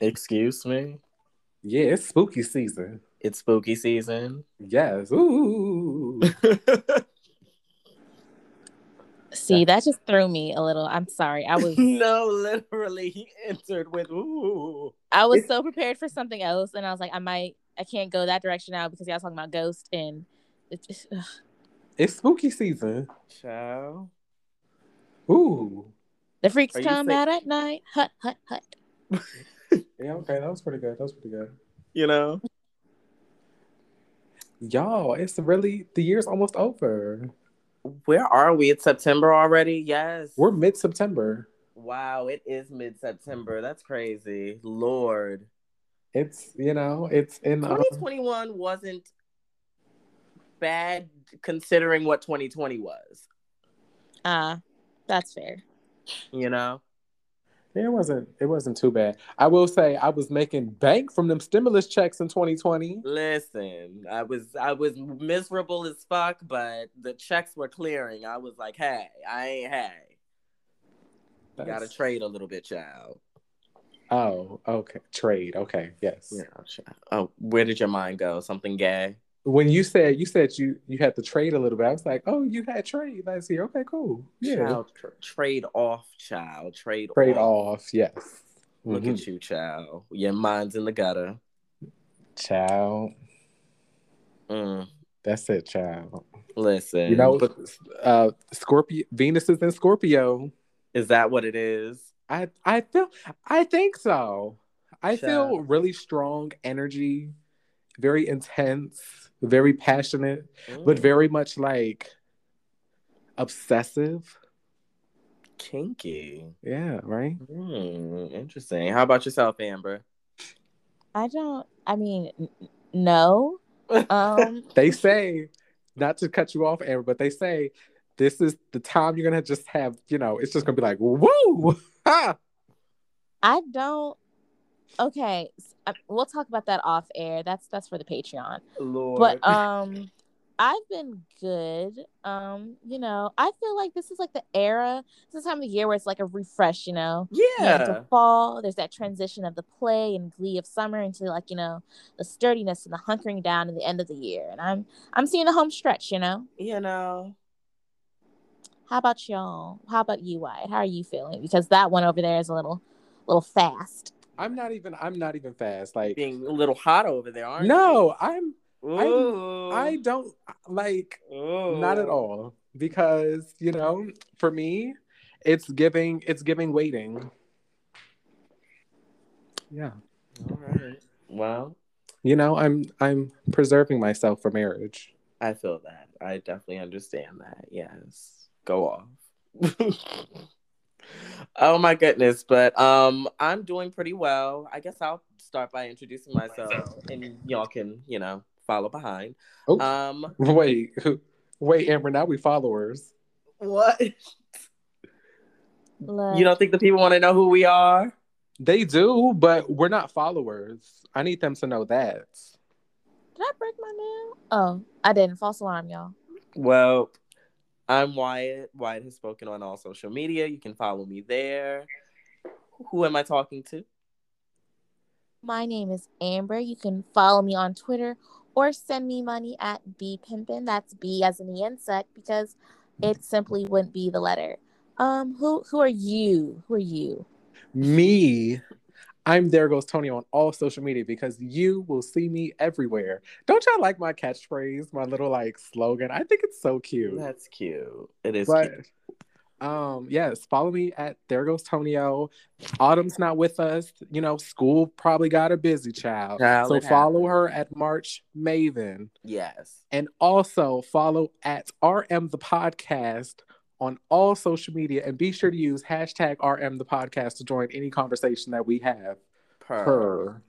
Excuse me. Yeah, it's spooky season. It's spooky season. Yes. Ooh. See, that just threw me a little. I'm sorry. I was no, literally, he entered with ooh. I was so prepared for something else, and I was like, I might, I can't go that direction now because y'all talking about ghost and it's just, ugh. it's spooky season. Ciao. Ooh. the freaks Are come sick? out at night. Hut hut hut. Yeah, okay, that was pretty good. That was pretty good. You know? Y'all, it's really the year's almost over. Where are we? It's September already? Yes. We're mid September. Wow, it is mid September. That's crazy. Lord. It's you know, it's in um, 2021 wasn't bad considering what 2020 was, Uh, that's fair. you know? It wasn't it wasn't too bad. I will say I was making bank from them stimulus checks in 2020. Listen, I was I was miserable as fuck, but the checks were clearing. I was like, hey, I ain't hey. You gotta trade a little bit, child. Oh, okay. Trade. Okay, yes. Yeah. Oh, where did your mind go? Something gay? When you said you said you you had to trade a little bit, I was like, oh, you had trade last year. Okay, cool. Yeah. Child, tr- trade off, child. Trade Trade off. off. Yes. Look Mhm. at you, child. Your mind's in the gutter. child. Mm, That's it, child. listen, You know, but uh, Scorpio. Venus is in Scorpio. is that what it is? I I feel I think so. I feel really strong energy, very intense, very passionate, but Mm, very much like obsessive. kinky. Yeah, right. Hmm, interesting. How about yourself, Amber? I don't. I mean, n- no. Um, They say not to cut you off, Amber, but they say this is the time you're gonna just have. You know, it's just gonna be like woo. I don't. Okay, we'll talk about that off air. That's that's for the Patreon. Lord. But um, I've been good. Um, you know, I feel like this is like the era. This is the time of the year where it's like a refresh. You know, You know, yeah. fall. There's that transition of the play and glee of summer into like you know the sturdiness and the hunkering down in the end of the year. And I'm I'm seeing the home stretch. You know, You know. how about y'all? How about you, Wyatt? How are you feeling? Because that one over there is a little little fast. I'm not even. I'm not even fast. Like Being a little hot over there, aren't no, I'm. I'm- Ooh. I don't like. Ooh. Not at all. Because, you know, for me, it's giving it's giving waiting. Yeah. All right. Well, You know, I'm I'm preserving myself for marriage. I feel that. I definitely understand that. Yes. Go off. oh my goodness, but um I'm doing pretty well. I guess I'll start by introducing myself and y'all can, you know, follow behind. Oh, Um wait. Wait, Amber, now we followers. what? Look, You don't think the people want to know who we are? They do, but we're not followers. I need them to know that. Did I break my nail? Oh, I didn't. False alarm, y'all. Well, I'm Wyatt. Wyatt has spoken on all social media. You can follow me there. Who am I talking to? My name is Amber. You can follow me on Twitter or send me money at B Pimpin. That's B as in the insect because it simply wouldn't be the letter. Um, who who are you? Who are you? Me, I'm there goes Tony on all social media because you will see me everywhere. Don't y'all like my catchphrase, my little like slogan? I think it's so cute. That's cute. It is but cute. um yes follow me at there goes tonio autumn's not with us you know school probably got a busy child, Child, so follow happens. her at march maven Yes. and also follow at rm the podcast on all social media and be sure to use hashtag rm the podcast to join any conversation that we have Per. per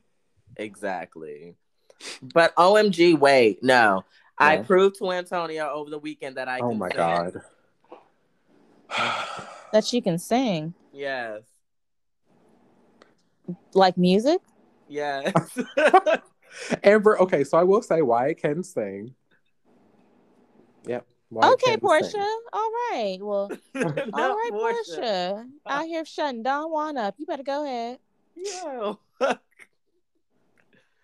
Exactly. But OMG, wait, no. I proved to Antonia over the weekend that I oh can my sing. god That she can sing Yes. like music. Yes. amber okay so i will say why i can sing yep Wyatt okay, Portia. sing. All right. Well, all right, Portia. Portia. Out here shutting Don Juan up. You better go ahead. Yo.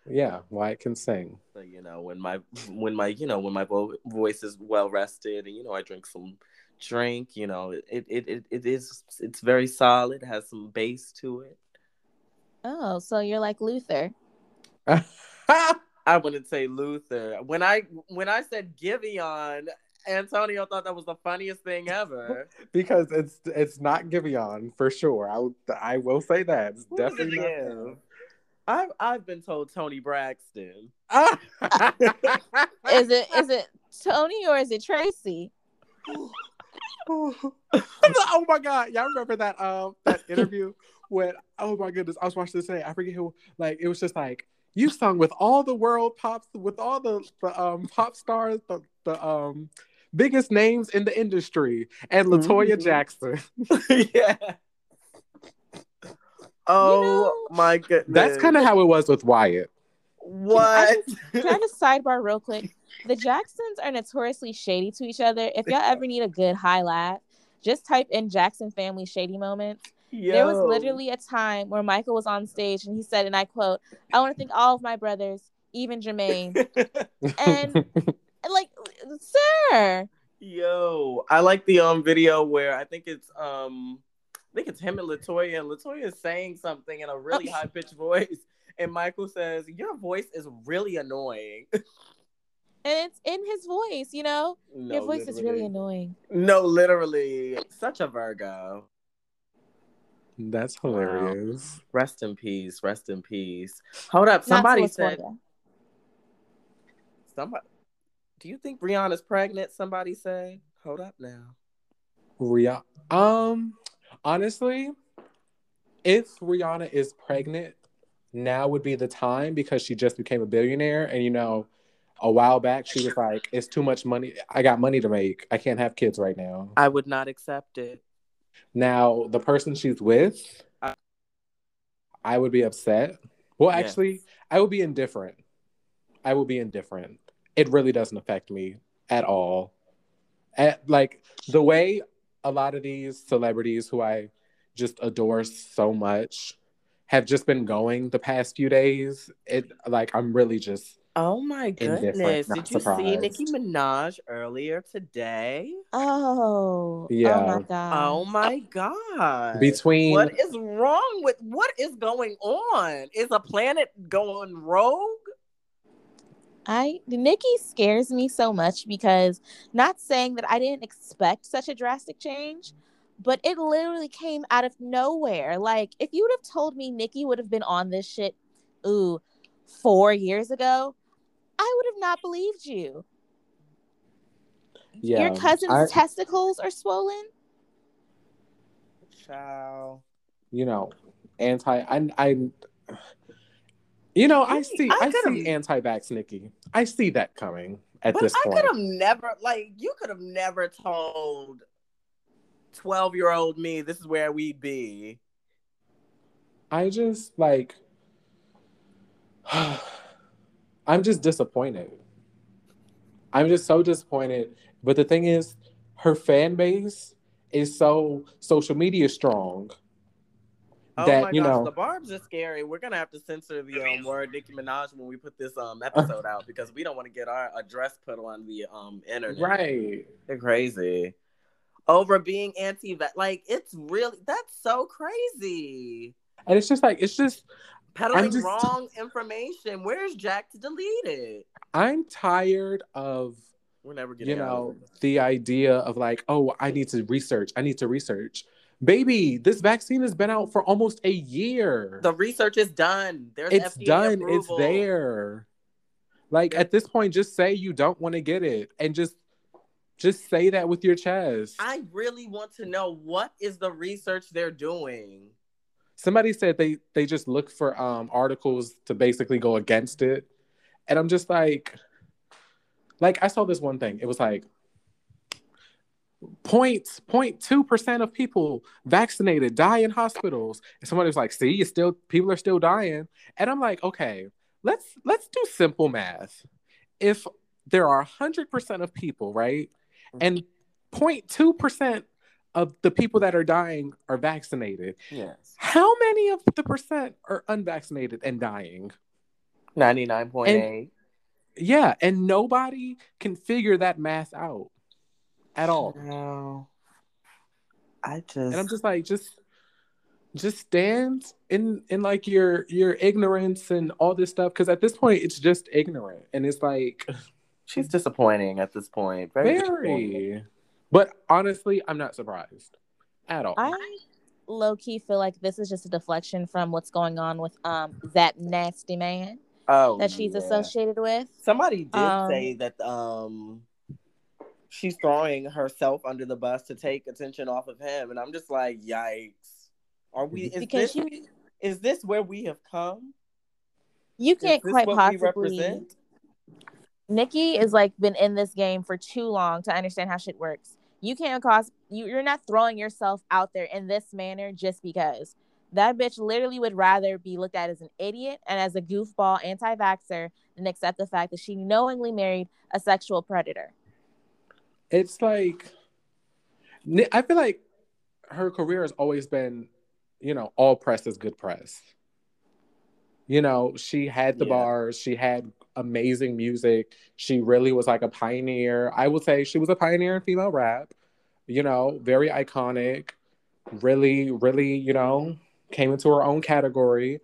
Yeah, Wyatt can sing. So, you know, when my when my you know when my voice is well rested, and you know I drink some drink, you know, it it it, it is it's very solid, has some bass to it. Oh, so you're like Luther. I wouldn't say Luther. When I when I said Giveon, Antonio thought that was the funniest thing ever. because it's it's not Giveon for sure. I will I will say that it's Who definitely not give? him. I've I've been told Toni Braxton. Is it is it Tony or is it Tracy? oh my god, y'all remember that um that interview when oh my goodness, I was watching this today. I forget who like it was just like you sung with all the world pops with all the, the um pop stars, the, the um biggest names in the industry, and Latoya Mhm. Jackson. yeah. Oh my goodness. That's kind of how it was with Wyatt. what. Can I just sidebar real quick? The Jacksons are notoriously shady to each other. If y'all ever need a good high laugh, just type in Jackson family shady moments. There was literally a time where Michael was on stage and he said, and I quote, I want to thank all of my brothers, even Jermaine. And and, like, sir, Yo, I like the um video where I think it's um I think it's him and Latoya, and Latoya is saying something in a really high pitched voice, and Michael says, "Your voice is really annoying." and it's in his voice, you know? no, Your voice is really annoying. No, literally, such a Virgo. That's hilarious. Rest in peace. Rest in peace. Hold up. Not to Somebody said. Latoya. Somebody. Do you think Brianna's pregnant? Somebody said. Hold up now. Rihanna. Um, honestly, if Rihanna is pregnant, now would be the time because she just became a billionaire, and you know, a while back she was like, "It's too much money. I got money to make. I can't have kids right now." I would not accept it. Now, the person she's with, I- I would be upset. Well, Yes. actually, I would be indifferent. I would be indifferent. It really doesn't affect me at all. At, like the way a lot of these celebrities who I just adore so much have just been going the past few days, it like I'm really just Oh my goodness! Did you see surprised. Nicki Minaj earlier today? Oh, oh Yeah. Oh my god. Oh my god! between What is wrong with what is going on? Is a planet going rogue? I Nicki scares me so much because not saying that I didn't expect such a drastic change, but it literally came out of nowhere. Like if you would have told me Nicki would have been on this shit, ooh, four years ago, I would have not believed you. yeah, Your cousin's I- testicles are swollen. Child. you know, anti. I, I, you know, I see, I I, see anti-vax Nicki. I see that coming at But this I point. I could have never, like, you could have never told twelve-year-old me this is where we'd be. I just like, I'm just disappointed. I'm just so disappointed. But the thing is, her fan base is so social media strong Oh that my you gosh, know. the barbs are scary. We're gonna have to censor the um, word Nicki Minaj when we put this um episode out because we don't want to get our address put on the um internet. Right. They're crazy. Over being anti like it's really that's so crazy. And it's just like it's just Peddling just- wrong information. Where's Jack to delete it? I'm tired of We're never getting you know the idea of like oh i need to research i need to research baby this vaccine has been out for almost a year The research is done. There's it's FDA done approval. it's there like at this point just say you don't want to get it and just just say that with your chest I really want to know what is the research they're doing. somebody said they they just look for um articles to basically go against it and i'm just like like i saw this one thing it was like point point two percent of people vaccinated die in hospitals and somebody was like see you still people are still dying and i'm like okay let's let's do simple math if there are 100% of people right mm-hmm. and 0.2% of the people that are dying are vaccinated. Yes. How many of the percent are unvaccinated and dying? 99.8. Yeah, and nobody can figure that math out at all. No. I just And I'm just like, just just stand in in like your your ignorance and all this stuff. Cause at this point it's just ignorant. And it's like she's disappointing at this point. Very, very but honestly, I'm not surprised at all. I low key feel like this is just a deflection from what's going on with um that nasty man Oh that she's yeah. associated with. Somebody did Um, say that um she's throwing herself under the bus to take attention off of him, and I'm just like, yikes. Are we? Is Because this you is this where we have come? you can't quite possibly represent? Nicki is like been in this game for too long to understand how shit works. You can't cause you you're not throwing yourself out there in this manner just because. That bitch literally would rather be looked at as an idiot and as a goofball anti-vaxxer than accept the fact that she knowingly married a sexual predator. It's like I feel like her career has always been, you know, all press is good press. You know, she had the Yeah. bars, she had amazing music. She really was like a pioneer. I would say she was a pioneer in female rap. You know, very iconic. Really, really, you know, came into her own category.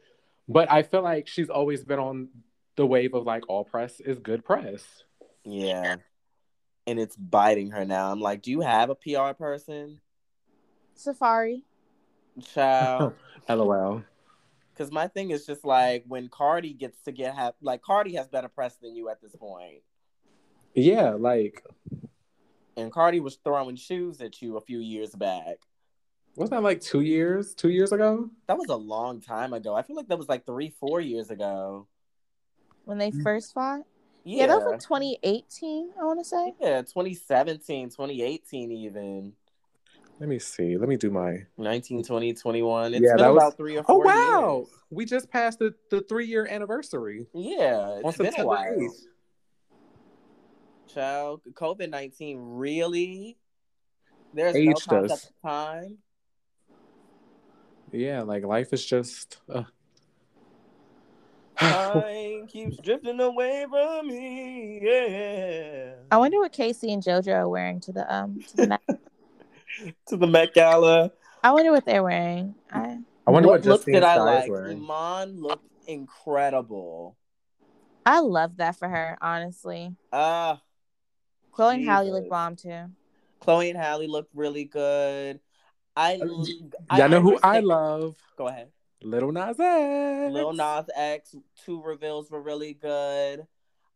But I feel like she's always been on the wave of like all press is good press. Yeah. And it's biting her now. I'm like, do you have a PR person? Safari. Child. LOL. Because my thing is just like when Cardi gets to get have like Cardi has better press than you at this point. Yeah, like And Cardi was throwing shoes at you a few years back. wasn't that like two years? Two years ago? That was a long time ago. I feel like that was like three, four years ago. When they Mm. first fought. Yeah. Yeah, that was like 2018, I want to say. yeah, 2017, 2018 even. Let me see. Let me do my 19, 20, 21. It's Yeah, been that was- about three or Oh four wow. years. We just passed the, the three year anniversary. Yeah, On it's been a September while. 8th. Child, COVID 19 really? There's no Aged concept us. of time. Yeah, like life is just uh... Time keeps drifting away from me. Yeah. I wonder what K-Ci and JoJo are wearing to the um to the Met. To the Met Gala. I wonder what they're wearing. I I wonder what, look Justine did I like? wearing. Iman looked incredible. I love that for her, honestly. Ah, Chloe and Halle Jesus. look bomb too. Chloe and Halle looked really good. I, I Y'all know who I love? Go ahead. Lil Nas X. Lil Nas X, two reveals were really good.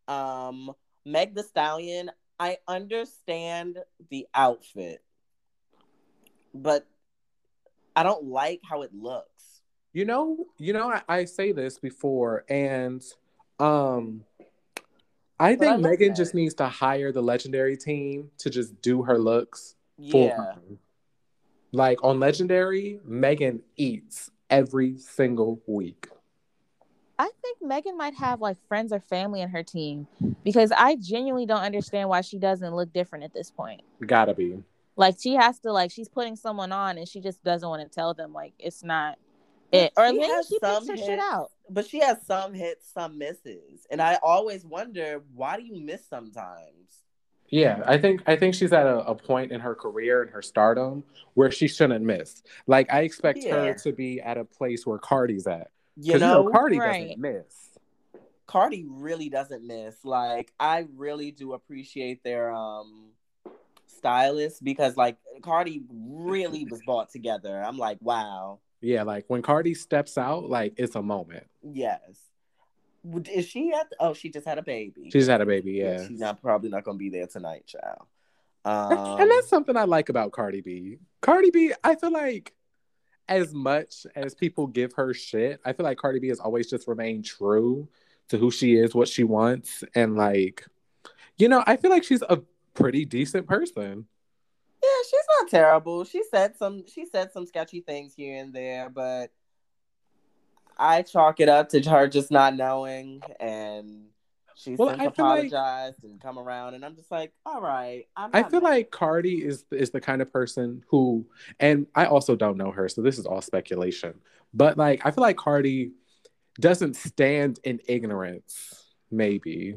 Um, Meg Thee Stallion, I understand the outfit, but I don't like how it looks. You know, you know, I, I say this before, and um, I I think love Megan that. just needs to hire the legendary team to just do her looks full Yeah. time. Like on Legendary, Megan eats every single week. I think Megan might have like friends or family in her team because I genuinely don't understand why she doesn't look different at this point. Gotta be. Like she has to like she's putting someone on and she just doesn't want to tell them like it's not it. Or She maybe has she picks some her shit out. But she has some hits, some misses. And I always wonder why do you miss sometimes? Yeah, I think I think she's at a, a point in her career and her stardom where she shouldn't miss. Like I expect Yeah. her to be at a place where Cardi's at. You know, you know, Cardi Right. doesn't miss. Cardi really doesn't miss. Like I really do appreciate their um stylist because like Cardi really was brought together. I'm like, wow. Yeah, like when Cardi steps out, like it's a moment. Yes. Is she at? Oh, she just had a baby. She's had a baby, yeah. She's not probably not gonna be there tonight, child. and Um, that's something I like about Cardi B. Cardi B, I feel like as much as people give her shit, I feel like Cardi B has always just remained true to who she is, what she wants, and like, you know, I feel like she's a pretty decent person. yeah, she's not terrible. She said some. She said some sketchy things here and there, but I chalk it up to her just not knowing and She Well, since I feel like- apologized and come around, and I'm just like, all right. I'm I feel mad. like Cardi is is the kind of person who, and I also don't know her, so this is all speculation. But like, I feel like Cardi doesn't stand in ignorance. Maybe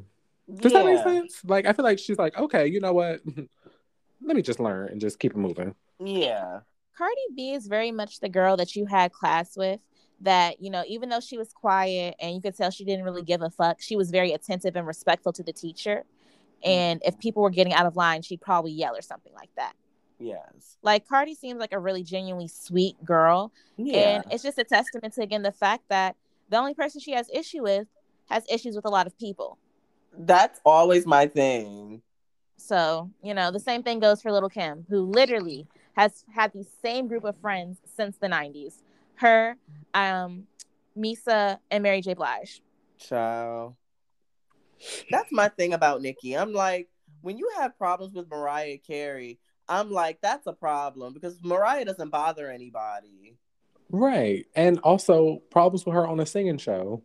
does that make sense? Like, I feel like she's like, okay, you know what? Let me just learn and just keep it moving. Yeah. Cardi B is very much the girl that you had class with. That you know, even though she was quiet and you could tell she didn't really give a fuck, she was very attentive and respectful to the teacher. Mm-hmm. And if people were getting out of line, she'd probably yell or something like that. Yes. Like Cardi seems like a really genuinely sweet girl, Yeah. and it's just a testament to again the fact that the only person she has issue with has issues with a lot of people. That's always my thing. So, you know, the same thing goes for Lil' Kim, who literally has had the same group of friends since the 90s. Her, um, Misa, and Mary J. Blige. Child. That's my thing about Nicki. I'm like, when you have problems with Mariah Carey, I'm like, that's a problem because Mariah doesn't bother anybody. Right, and also problems with her on a singing show.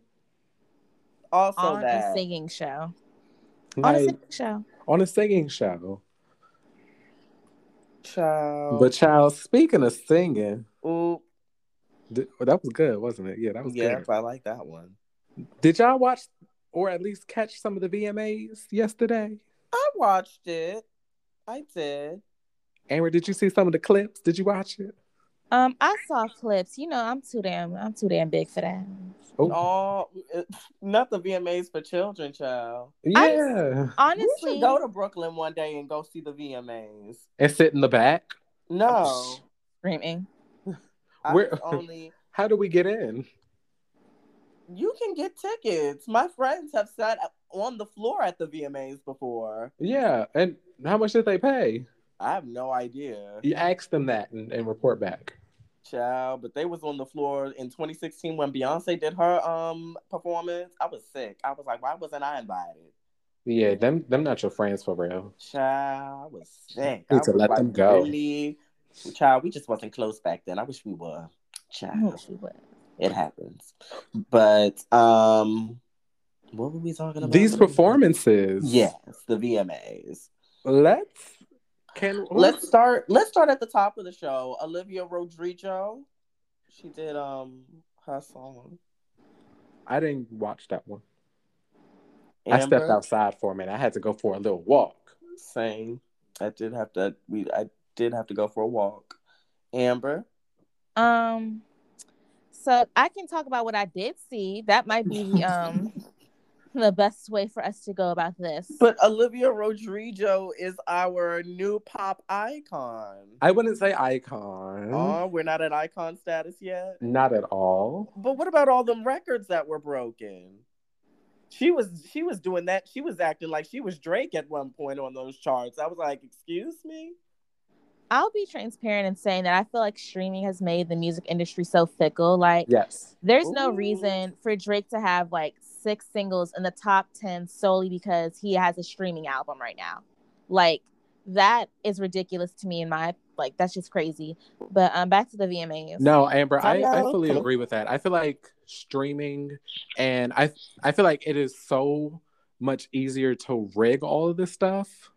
Also, on that. a singing show. on a singing show. on a singing show. Child. But child, speaking of singing, Ooh, th- that was good, wasn't it? Yeah, that was yeah, good. I like that one. Did y'all watch or at least catch some of the VMAs yesterday? I watched it. I did. Amber, did you see some of the clips? Did you watch it? Um, I saw clips. You know, I'm too damn, I'm too damn big for that. Oh, it- not the VMAs for children, child. yeah. we Honestly, should go to Brooklyn one day and go see the VMAs. And sit in the back. No, screaming. I Where- only How do we get in? you can get tickets. My friends have sat on the floor at the VMAs before. Yeah, and how much did they pay? I have no idea, You ask them that and, and report back. child. But they was on the floor in 2016 when Beyonce did her um performance. I was sick. I was like, why wasn't I invited? Yeah, them them not your friends for real. Child, I was sick. Need to let like, them go. Really? Child, we just wasn't close back then. I wish we were. Child, She was. it happens. But um, what were we talking about? These performances. Yes, the VMAs. Let's can Let's start. Let's start at the top of the show. Olivia Rodrigo. She did um her song. I didn't watch that one. I stepped outside for a minute. I had to go for a little walk. Same. I did have to. We. I did have to go for a walk. Amber. Um, so I can talk about what I did see. That might be um the best way for us to go about this. But Olivia Rodrigo is our new pop icon. I wouldn't say icon. Oh, we're not at icon status yet. Not at all. But what about all them records that were broken? She was she was doing that. She was acting like she was Drake at one point on those charts. I was like, "Excuse me." I'll be transparent in saying that I feel like streaming has made the music industry so fickle. Like, Yes. there's no reason for Drake to have like six singles in the top 10 solely because he has a streaming album right now. Like, that is ridiculous to me in my like that's just crazy. But um back to the VMAs. No, Amber, I, I Hello. fully agree with that. I feel like streaming and I I feel like it is so much easier to rig all of this stuff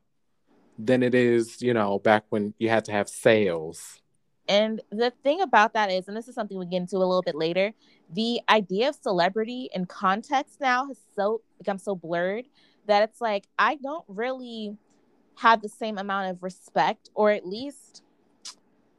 than it is, you know, back when you had to have sales. And the thing about that is, and this is something we get into a little bit later, the idea of celebrity and context now has so become so blurred that it's like I don't really have the same amount of respect or at least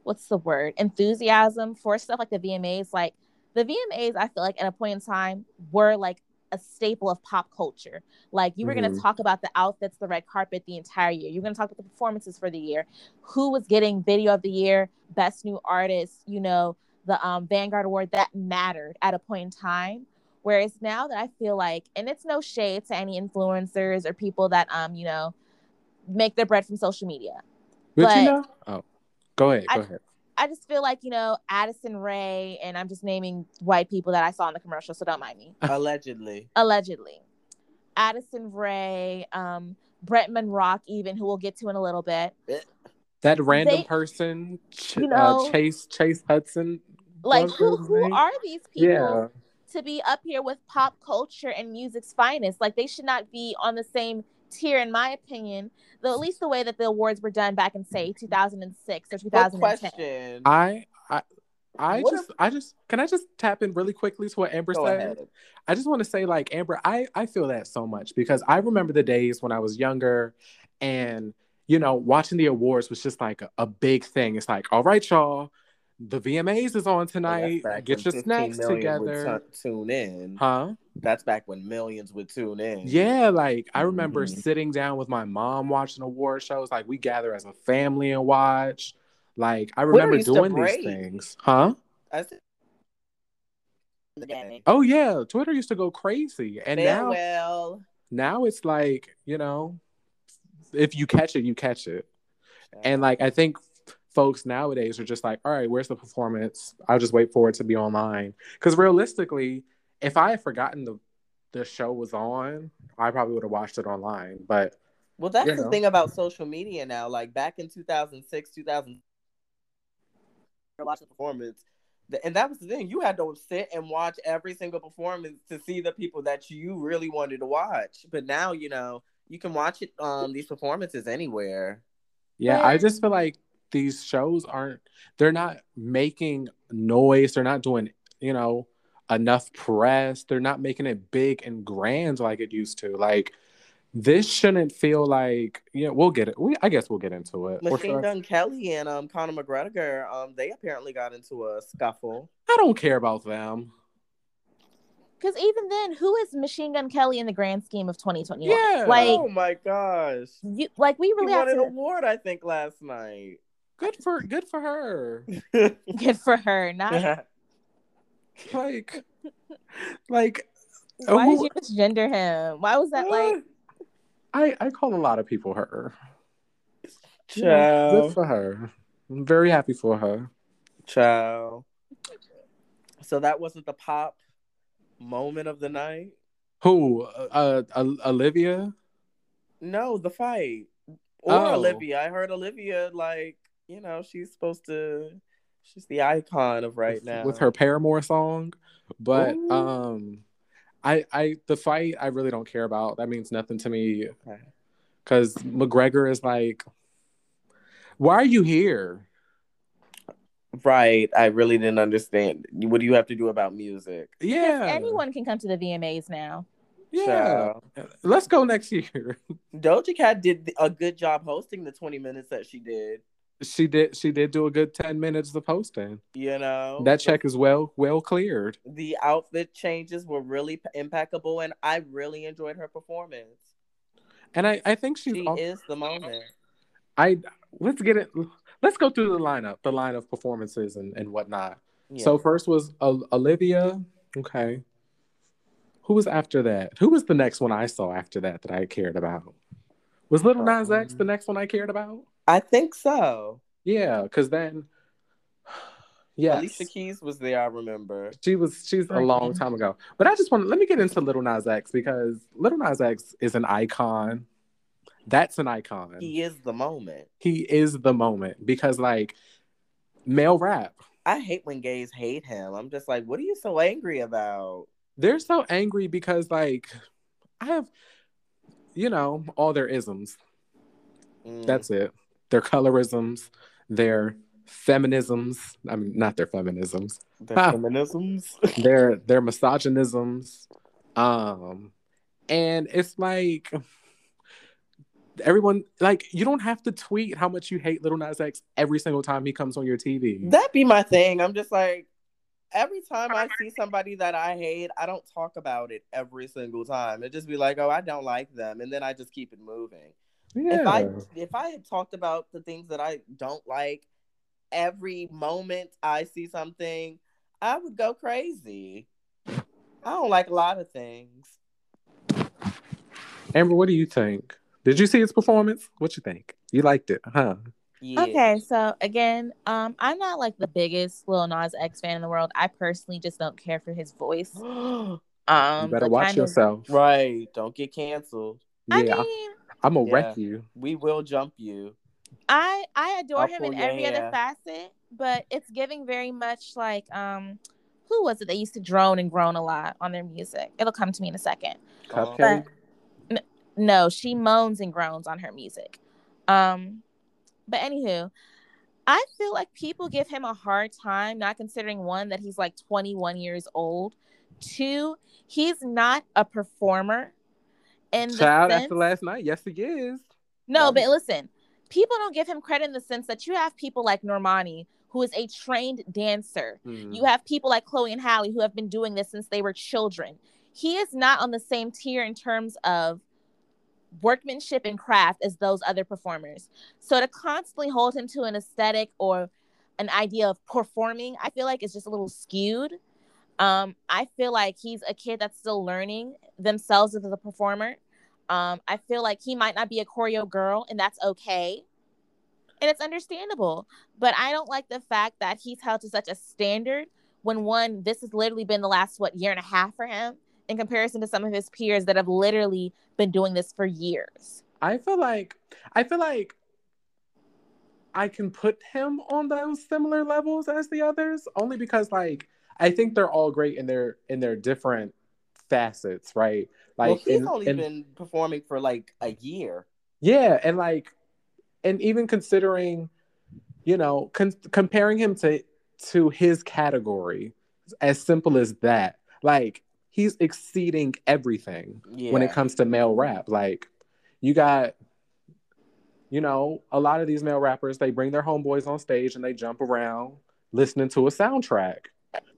what's the word enthusiasm for stuff like the VMAs. Like the VMAs, I feel like at a point in time were like a staple of pop culture. Like you were going Mhm. to talk about the outfits, the red carpet the entire year. You're going to talk about the performances for the year, who was getting video of the year, best new artist, you know, the um, Vanguard Award that mattered at a point in time. Whereas now that I feel like, and it's no shade to any influencers or people that um, you know, make their bread from social media. But, But- you know, oh, go ahead, go I- ahead. I just feel like, you know, Addison Rae, and I'm just naming white people that I saw in the commercial, so don't mind me. Allegedly. Allegedly. Addison Rae, um, Bretman Rock, even, who we'll get to in a little bit. That random they- person, Ch- you know- uh, Chase Chase Hudson. Like, who who name? are these people Yeah, to be up here with pop culture and music's finest. Like they should not be on the same tier, in my opinion. Though at least the way that the awards were done back in say 2006 or Good 2010. question. I I I What just I just can I just tap in really quickly to what Amber Go said? ahead. I just want to say, like, Amber, I, I feel that so much because I remember the days when I was younger and, you know, watching the awards was just like a, a big thing. It's like, all right, y'all, the VMAs is on Oh, that's tonight. Get your snacks together. tu- tune in. Huh? That's back when millions would tune in. Yeah, like I remember Mhm. sitting down with my mom watching award shows. Like we gather as a family and watch. Like I remember doing these things. Huh? I said, day. Oh yeah, Twitter used to go crazy. And now Farewell. now it's like, you know, if you catch it, you catch it. And like I think folks nowadays are just like, all right, where's the performance? I'll just wait for it to be online. Because realistically, if I had forgotten the the show was on, I probably would have watched it online. But Well, that's You the thing about social media now. Like back in 2006, 2000, watch the performance. And that was the thing. You had to sit and watch every single performance to see the people that you really wanted to watch. But now, you know, you can watch it um these performances anywhere. yeah, I just feel like these shows aren't they're not making noise, they're not doing, you know, enough press, they're not making it big and grand like it used to. Like this shouldn't feel like yeah, You know, we'll get it. We I guess we'll get into it. Machine should Gun Kelly and um Conor McGregor, um, they apparently got into a scuffle. I don't care about them. Because even then, who is Machine Gun Kelly in the grand scheme of 2021? Yeah. Like, oh my gosh. you, like we He really have won an award, I think, last night. Good for good for her. good for her. Not Like like why who- did you misgender him? Why was that like? I I call a lot of people her. Ciao. Good for her. I'm very happy for her. Ciao. So that wasn't the pop moment of the night? Who? Uh, uh Olivia? No, the fight. Or Oh. Olivia. I heard Olivia like, you know, she's supposed to she's the icon of right now. with her Paramore song. But Ooh. um I I the fight I really don't care about. That means nothing to me Okay. cuz McGregor is like why are you here? Right. I really didn't understand. What do you have to do about music? Yeah. Anyone can come to the VMAs now. Yeah. Ciao. Let's go next year. Doja Cat did a good job hosting the 20 minutes that she did. She did she did do a good 10 minutes of posting. You know, That check is well well cleared. the outfit changes were really impeccable, and I really enjoyed her performance. And I I think she's She al- is the moment. I let's get it let's go through the lineup, the line of performances and and whatnot. Yeah. So first was Olivia. Okay. Who was after that? Who was the next one I saw after that that I cared about? Was Lil Nas X the next one I cared about? I think so. Yeah, because then, yes, Alicia Keys was there. I remember. she was. She's a long time ago. But I just want to let me get into Lil Nas X because Lil Nas X is an icon. That's an icon. He is the moment. he is the moment because like male rap I hate when gays hate him. I'm just like, what are you so angry about? they're so angry because like i have you know all their isms Mm. that's it their colorisms their feminisms i mean not their feminisms Their feminisms. their their misogynisms um and it's like everyone like you don't have to tweet how much you hate lil nas x every single time he comes on your tv that be my thing. I'm just like, every time I see somebody that I hate, I don't talk about it every single time. It just be like, oh, I don't like them, and then I just keep it moving. Yeah If I if I had talked about the things that I don't like every moment I see something, I would go crazy. I don't like a lot of things. Amber, what do you think? Did you see his performance? What you think? You liked it, huh? Yeah. Okay, so again, um, I'm not like the biggest Lil Nas X fan in the world. I personally just don't care for his voice. Um, you better watch kind of- yourself. right. Don't get canceled. I Yeah, mean, I'm gonna Yeah. wreck you. We will jump you. I I adore I'll him in your every other facet, but it's giving very much like um who was it that used to drone and groan a lot on their music? It'll come to me in a second. CupcakKe. But, no, she moans and groans on her music. Um, but anywho, I feel like people give him a hard time, not considering one that he's like 21 years old. Two, he's not a performer. In Child the sense, after last night. Yes, he is. no, but listen, people don't give him credit in the sense that you have people like Normani, who is a trained dancer. Mm. You have people like Chloe and Halle who have been doing this since they were children. He is not on the same tier in terms of workmanship and craft as those other performers. So to constantly hold him to an aesthetic or an idea of performing, I feel like is just a little skewed. Um, I feel like he's a kid that's still learning themselves as a performer. Um, I feel like he might not be a choreo girl, and that's okay. And it's understandable. But I don't like the fact that he's held to such a standard when one, this has literally been the last, what, year and a half for him in comparison to some of his peers that have literally been doing this for years. I feel like I feel like I can put him on those similar levels as the others only because like I think they're all great in their in their different facets, right? Like well, he's in- only in- been performing for like a year. yeah, and like and even considering you know con- comparing him to to his category as simple as that like he's exceeding everything Yeah. when it comes to male rap. Like you got, you know, a lot of these male rappers, they bring their homeboys on stage and they jump around listening to a soundtrack.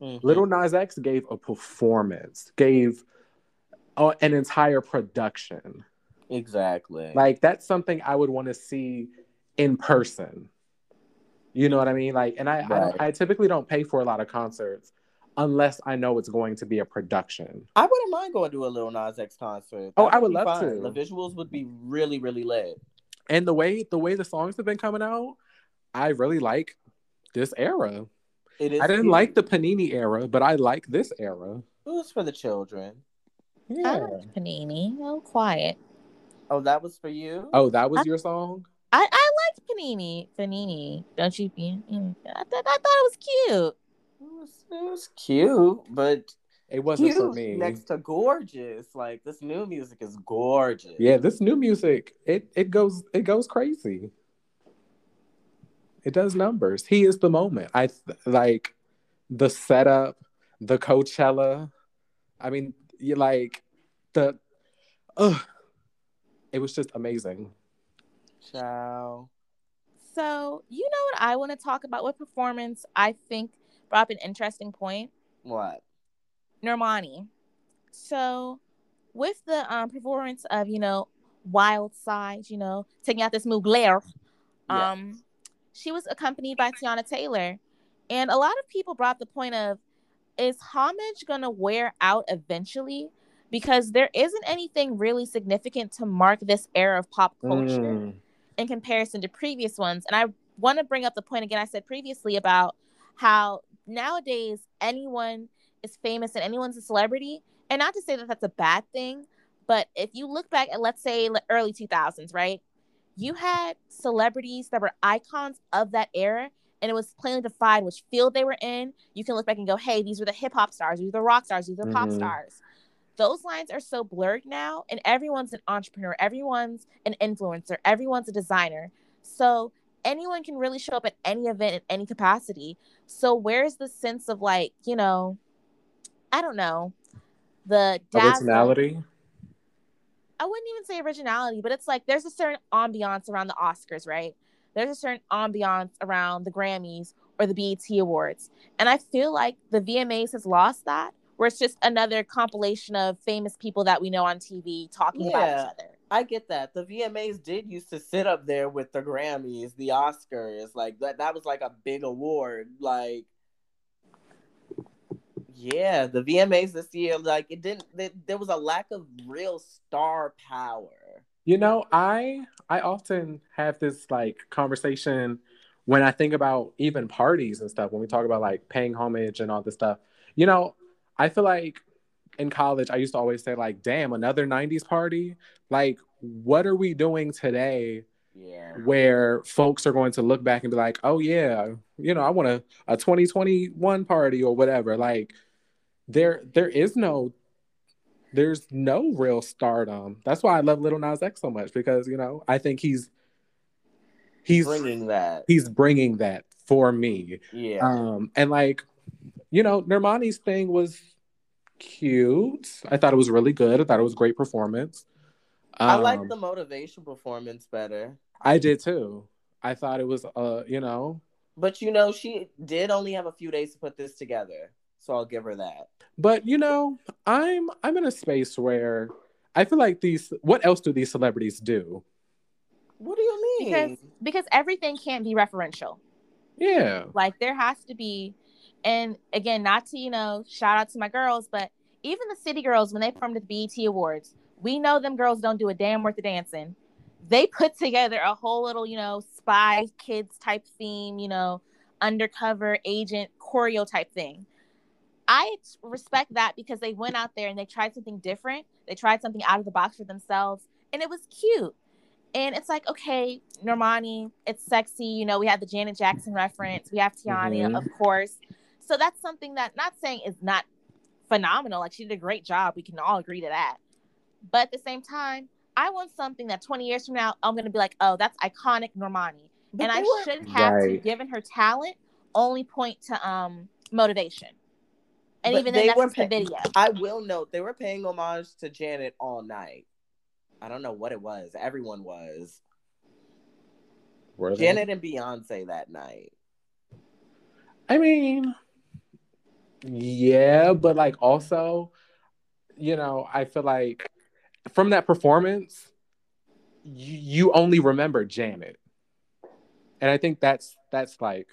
Mhm. Lil Nas X gave a performance, gave uh, an entire production. exactly. Like that's something I would want to see in person. You know what I mean? Like, and I, I, Right. don't, I typically don't pay for a lot of concerts unless I know it's going to be a production. I wouldn't mind going to a Lil Nas X concert. Oh, That I would love to. The visuals would be really, really lit. and the way the way the songs have been coming out, I really like this era. It is. I didn't cute. like the Panini era, but I like this era. It was for the children. I Yeah. like Panini. Oh, quiet. Oh, that was for you. Oh, that was I- your song. I, I liked Panini. Panini. Don't you? I, th- I thought it was cute. It was, it was cute, but It wasn't cute for me. next to gorgeous. Like this new music is gorgeous. Yeah, this new music, it it goes it goes crazy. It does numbers. He is the moment. I th- like the setup, the Coachella. I mean, you like the ugh. It was just amazing. Ciao. So you know what I want to talk about? What performance I think brought up an interesting point. What? Normani. So with the um performance of you know Wild Side, you know taking out this Mugler, Yeah. um, she was accompanied by Teyana Taylor, and a lot of people brought the point of is homage gonna wear out eventually? Because there isn't anything really significant to mark this era of pop culture Mm. in comparison to previous ones. And I want to bring up the point again I said previously about how nowadays anyone is famous and anyone's a celebrity. And not to say that that's a bad thing, but if you look back at, let's say, the early 2000s, right? You had celebrities that were icons of that era. And it was plainly defined which field they were in. You can look back and go, hey, these were the hip hop stars, these were the rock stars, these were the pop Mhm. stars those lines are so blurred now and everyone's an entrepreneur everyone's an influencer everyone's a designer so anyone can really show up at any event in any capacity so where's the sense of like you know i don't know the dazzle- Originality. I wouldn't even say originality, but it's like there's a certain ambiance around the Oscars, right? There's a certain ambiance around the Grammys or the BET Awards. And I feel like the VMAs has lost that, where it's just another compilation of famous people that we know on TV talking about each other. I get that. The VMAs did used to sit up there with the Grammys, the Oscars, like that. That was like a big award. Like, yeah, the VMAs this year, like it didn't. There, there was a lack of real star power. You know, I I often have this like conversation when I think about even parties and stuff, when we talk about like paying homage and all this stuff. You know, I feel like in college I used to always say like, damn, another 90s party? Like, what are we doing today Yeah. where folks are going to look back and be like, "Oh yeah, you know, I want a, a 2021 party or whatever." Like there there is no there's no real stardom. That's why I love Lil Nas X so much because, you know, I think he's he's Bringing that. he's bringing that for me. Yeah. Um and like, you know, Normani's thing was cute. I thought it was really good. I thought it was a great performance. I like Um, the motivation performance better. I did too. I thought it was uh, you know, But you know, she did only have a few days to put this together. So I'll give her that. but you know, I'm I'm in a space where I feel like these what else do these celebrities do? What do you mean? Because because everything can't be referential. Yeah. Like there has to be, and again, not to you know shout out to my girls, but even the city girls when they performed at the BET Awards, we know them girls don't do a damn worth of dancing. They put together a whole little you know spy kids type theme, you know, undercover agent choreo type thing. I respect that because they went out there and they tried something different. They tried something out of the box for themselves, and it was cute. And it's like, okay, Normani, it's sexy. You know, we have the Janet Jackson reference. We have Teyana, Mhm. of course. So that's something that, not saying is not phenomenal. Like she did a great job. We can all agree to that. But at the same time, I want something that 20 years from now, I'm going to be like, oh, that's iconic Normani. But and I shouldn't have to, given her talent, only point to um motivation. And But even they then, that's were just the pa- video. I will note they were paying homage to Janet all night. I don't know what it was. Everyone was. Were they? Janet and Beyonce that night. I mean, yeah, but like also, you know, I feel like from that performance, you, you only remember Janet, and I think that's that's like,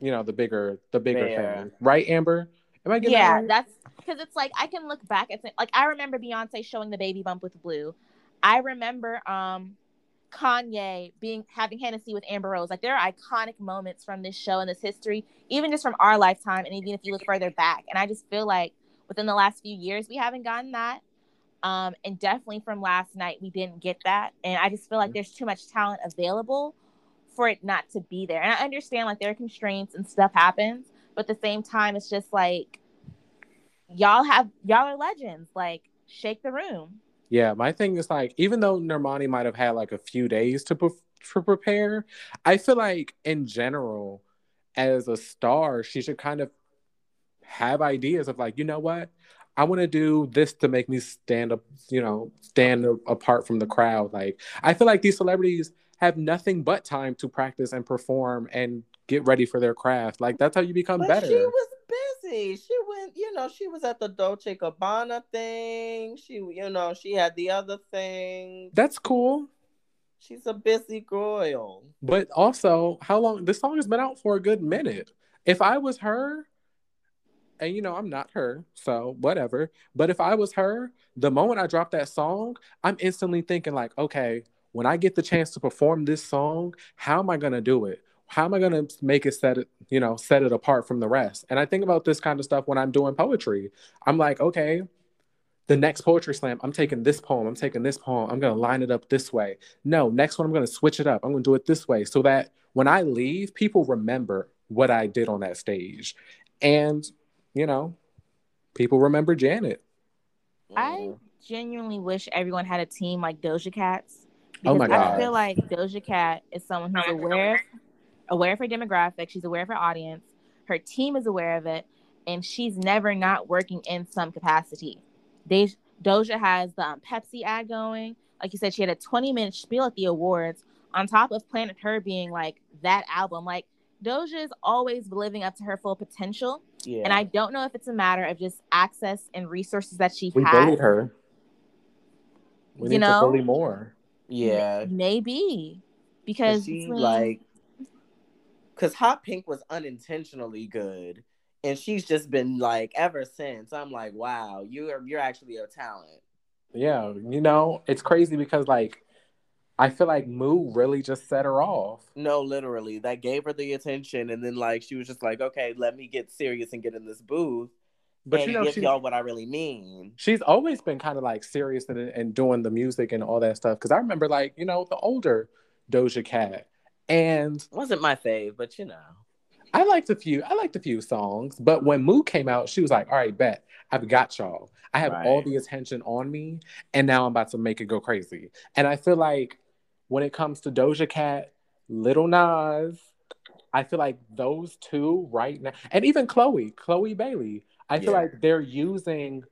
you know, the bigger the bigger Fair. thing, right, Amber? Am I getting yeah, that right? that's because it's like I can look back at th- like I remember Beyonce showing the baby bump with Blue. I remember um Kanye being having Hennessy with Amber Rose. Like there are iconic moments from this show and this history, even just from our lifetime, and even if you look further back. And I just feel like within the last few years we haven't gotten that. Um, and definitely from last night we didn't get that. And I just feel like there's too much talent available for it not to be there. And I understand like there are constraints and stuff happens, but at the same time, it's just like y'all have y'all are legends. Like shake the room. Yeah, my thing is like, even though Normani might have had like a few days to, pre- to prepare, I feel like in general, as a star, she should kind of have ideas of like, you know what, I want to do this to make me stand up, you know, stand apart from the crowd. Like, I feel like these celebrities have nothing but time to practice and perform and get ready for their craft. Like, that's how you become But better. she was busy. She went, you know, she was at the Dolce Gabbana thing. She, you know, she had the other thing. That's cool. She's a busy girl. But also, how long this song has been out for a good minute. If I was her, and you know, I'm not her, so whatever. But if I was her, the moment I drop that song, I'm instantly thinking, like, okay, when I get the chance to perform this song, how am I gonna do it? How am I gonna make it set it, you know, set it apart from the rest? And I think about this kind of stuff when I'm doing poetry. I'm like, okay, the next poetry slam, I'm taking this poem, I'm taking this poem, I'm gonna line it up this way. No, next one, I'm going to switch it up. I'm going to do it this way so that when I leave, people remember what I did on that stage. And, you know, people remember Janet. I genuinely wish everyone had a team like Doja Cat's. Oh my because God. I feel like Doja Cat is someone who's aware of, aware of her demographic. She's aware of her audience. Her team is aware of it, and she's never not working in some capacity. They, Doja has the um, Pepsi ad going. Like you said, she had a 20 minute spiel at the awards on top of Planet Her being like that album. Like Doja is always living up to her full potential. Yeah. And I don't know if it's a matter of just access and resources that she has. We bullied her. We You need know? to bully more. yeah. Maybe Cause she like, cause Hot Pink was unintentionally good, and she's just been like ever since. I'm like, wow, you're you're actually a talent. Yeah, you know, it's crazy because, like, I feel like Moo really just set her off. No, literally, that gave her the attention, and then like she was just like, okay, let me get serious and get in this booth But you know, give y'all what I really mean. she's always been kind of like serious and, and doing the music and all that stuff. Because I remember, like, you know, the older Doja Cat. And wasn't my fave, but you know. I liked a few. I liked a few songs, but when Moo came out, she was like, "All right, bet I've got y'all. I have Right. all the attention on me, and now I'm about to make it go crazy." And I feel like when it comes to Doja Cat, Lil Nas, I feel like those two right now, and even Chloe, Chloe Bailey, I feel Yeah. like they're using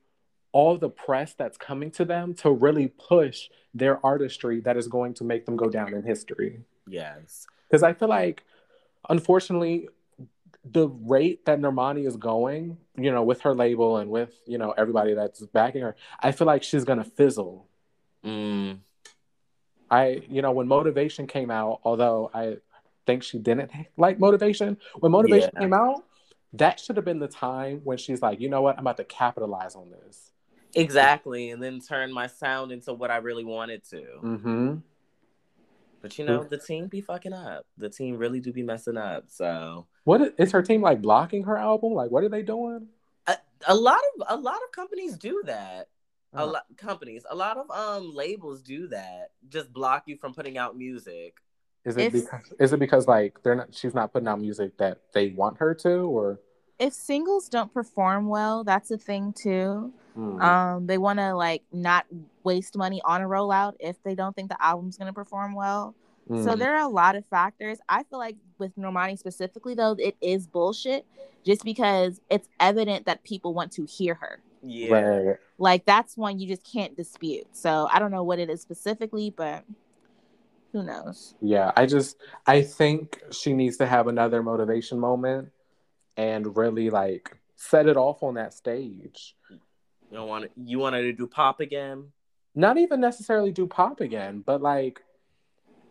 all the press that's coming to them to really push their artistry that is going to make them go down in history Yes. because I feel like, unfortunately, the rate that Normani is going, you know, with her label and with you know everybody that's backing her, I feel like she's gonna fizzle. Mm. I, you know, when Motivation came out, although I think she didn't like Motivation, when Motivation Yeah. came out, that should have been the time when she's like, you know what, I'm about to capitalize on this. Exactly. And then turn my sound into what I really wanted to. Mm-hmm. But you know, the team be fucking up. The team really do be messing up. So What is, is her team like blocking her album? Like, what are they doing? a, a lot of a lot of companies do that. A Oh. lot companies, a lot of um labels do that. Just block you from putting out music. Is it If- because is it because like they're not she's not putting out music that they want her to or If singles don't perform well, that's a thing too. Hmm. Um, they want to like not waste money on a rollout if they don't think the album's gonna perform well. So Hmm. there are a lot of factors. I feel like with Normani specifically, though, it is bullshit, just because it's evident that people want to hear her. Yeah. Right. Like that's one you just can't dispute. So I don't know what it is specifically, but who knows? Yeah, I just I think she needs to have another motivation moment and really like set it off on that stage. You don't want you want her to do pop again? Not even necessarily do pop again, but like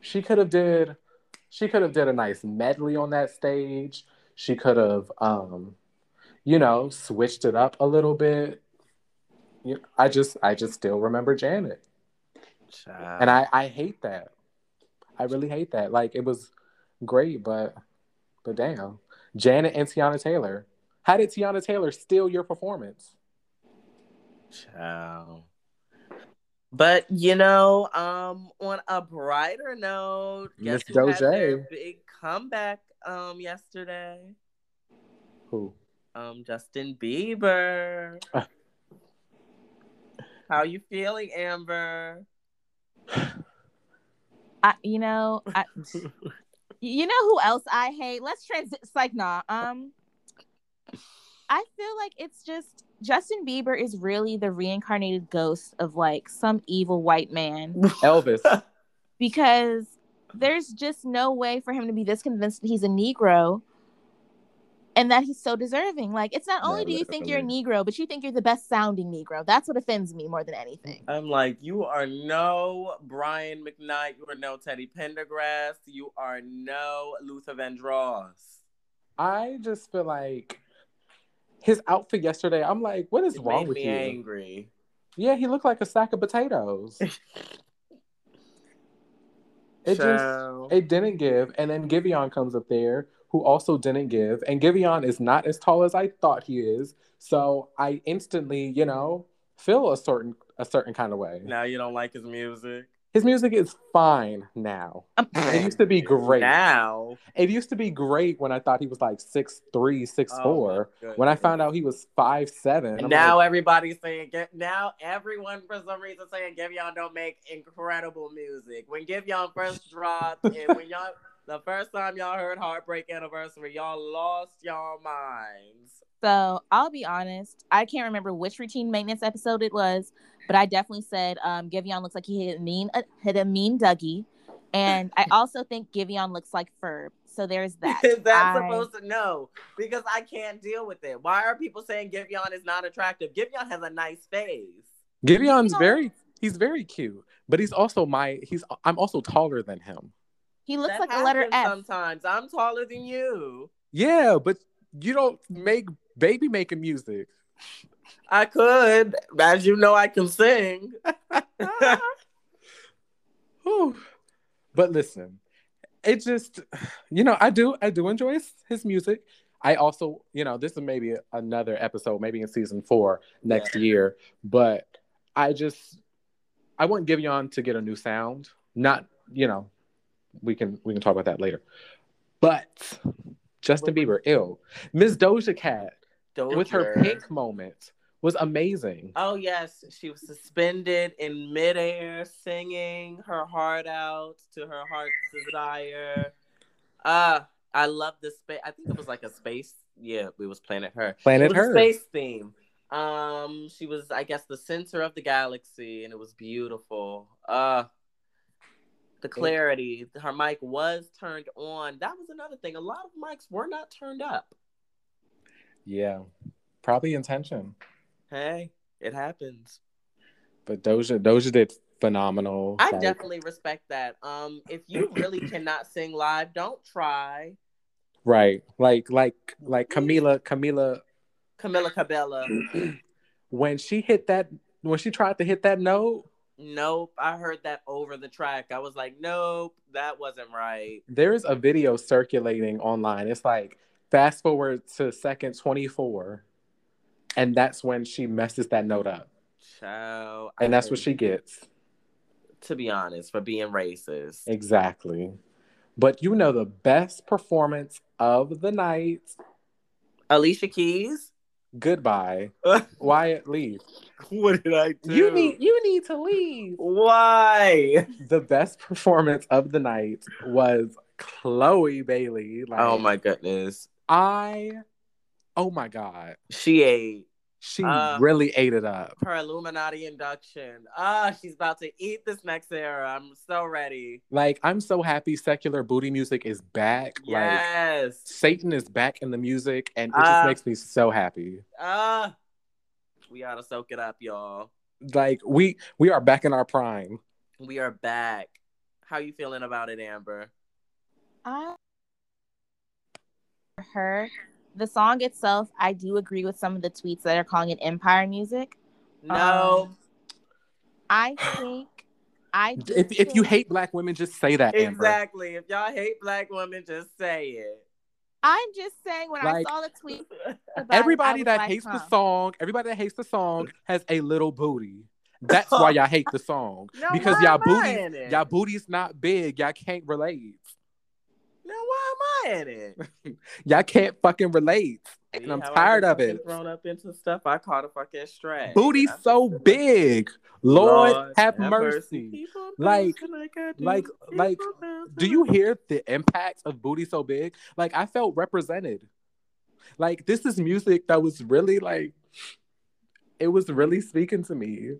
she could have did she could have did a nice medley on that stage. She could have um you know, switched it up a little bit. You I just I just still remember Janet. Child. and I I hate that. I really hate that. Like it was great, but but damn, Janet and Teyana Taylor. How did Teyana Taylor steal your performance? Child. But you know, um, on a brighter note, guess Miss who Doja. big comeback um yesterday? Who? Um, Justin Bieber. How you feeling, Amber? I, you know, I, you know who else I hate? Let's transit. It's like nah. Um, I feel like it's just Justin Bieber is really the reincarnated ghost of like some evil white man Elvis. because there's just no way for him to be this convinced that he's a Negro and that he's so deserving. Like, it's not No, only do you think you're a. Negro, but you think you're the best sounding Negro. That's what offends me more than anything. I'm like, you are no Brian McKnight. You are no Teddy Pendergrass. You are no Luther Vandross. I just feel like his outfit yesterday. I'm like, what is It wrong made with me you? angry. Yeah, he looked like a sack of potatoes. It just it didn't give, and then Giveon comes up there, who also didn't give, and Giveon is not as tall as I thought he is. So I instantly, you know, feel a certain a certain kind of way. now you don't like his music. His music is fine now. It used to be great. Now, It used to be great when I thought he was like six three, six Oh, four. When I found out he was five seven, And now everybody's saying get now everyone for some reason saying Giveon don't make incredible music. When Giveon first dropped and when y'all the first time y'all heard Heartbreak Anniversary, y'all lost y'all minds. So I'll be honest, I can't remember which routine maintenance episode it was, but I definitely said um, Giveon looks like he hit a mean uh, hit a mean Dougie, and I also think Giveon looks like Ferb. So there's that. Is that I- supposed to know? Because I can't deal with it. Why are people saying Giveon is not attractive? Giveon has a nice face. Giveon's No. very he's very cute, but he's also my he's I'm also taller than him. He looks That like a letter happens F. Sometimes I'm taller than you. Yeah, but you don't make baby making music. I could, as you know, I can sing. Whew. But listen, it just you know I do I do enjoy his, his music. I also you know this is maybe another episode, maybe in season four next Yeah. year. But I just I want Giveon to get a new sound, not you know we can we can talk about that later. But Justin Bieber, ill. Miss Doja Cat with her pink moment was amazing. Oh yes, she was suspended in midair, singing her heart out to her heart's desire. Uh I love the space. I think it was like a space. Yeah, it was Planet Her. Planet Her. space theme. Um, she was, I guess, the center of the galaxy, and it was beautiful. Uh the clarity. Her mic was turned on. That was another thing. A lot of mics were not turned up. Yeah, probably intention. Hey, it happens. But Doja Doja did phenomenal. I Like, definitely respect that. Um, if you really cannot sing live, don't try. right. Like like like Camila Camila Camilla Cabella. when she hit that when she tried to hit that note, nope. I heard that over the track. I was like, nope, that wasn't right. there's a video circulating online. It's like fast forward to second 24 and that's when she messes that note up. Ciao. And I that's what she gets. to be honest, for being racist. Exactly. But you know the best performance of the night. Alicia Keys. Goodbye. what Wyatt leave. What did I do? You need you need to leave. Why? The best performance of the night was Chloe Bailey. Oh like, Oh my goodness. I oh my god. She ate She Uh, really ate it up. her Illuminati induction. Ah, she's about to eat this next era. I'm so ready. Like I'm so happy secular booty music is back. Like Yes. Satan is back in the music and it Uh, just makes me so happy. Ah. we gotta soak it up, y'all. Like we we are back in our prime. We are back. How you feeling about it, Amber? I her the song itself, I do agree with some of the tweets that are calling it empire music. No. Um, I think I do If if you hate black women, just say that, Amber. exactly. If y'all hate black women, just say it. I'm just saying when Like, I saw the tweet about Everybody it, that like, hates the song, everybody that hates the song has a little booty. That's why y'all hate the song. No, because y'all am booty y'all booty's not big. Y'all can't relate. Now why am I in it? Y'all can't fucking relate. See And I'm tired of it. Thrown up into stuff. I caught a fucking strap. Booty's so big. Lord, have mercy. People Like- do. like- like, Do you hear the impact of booty so big? Like I felt represented. Like this is music that was really like it was really speaking to me.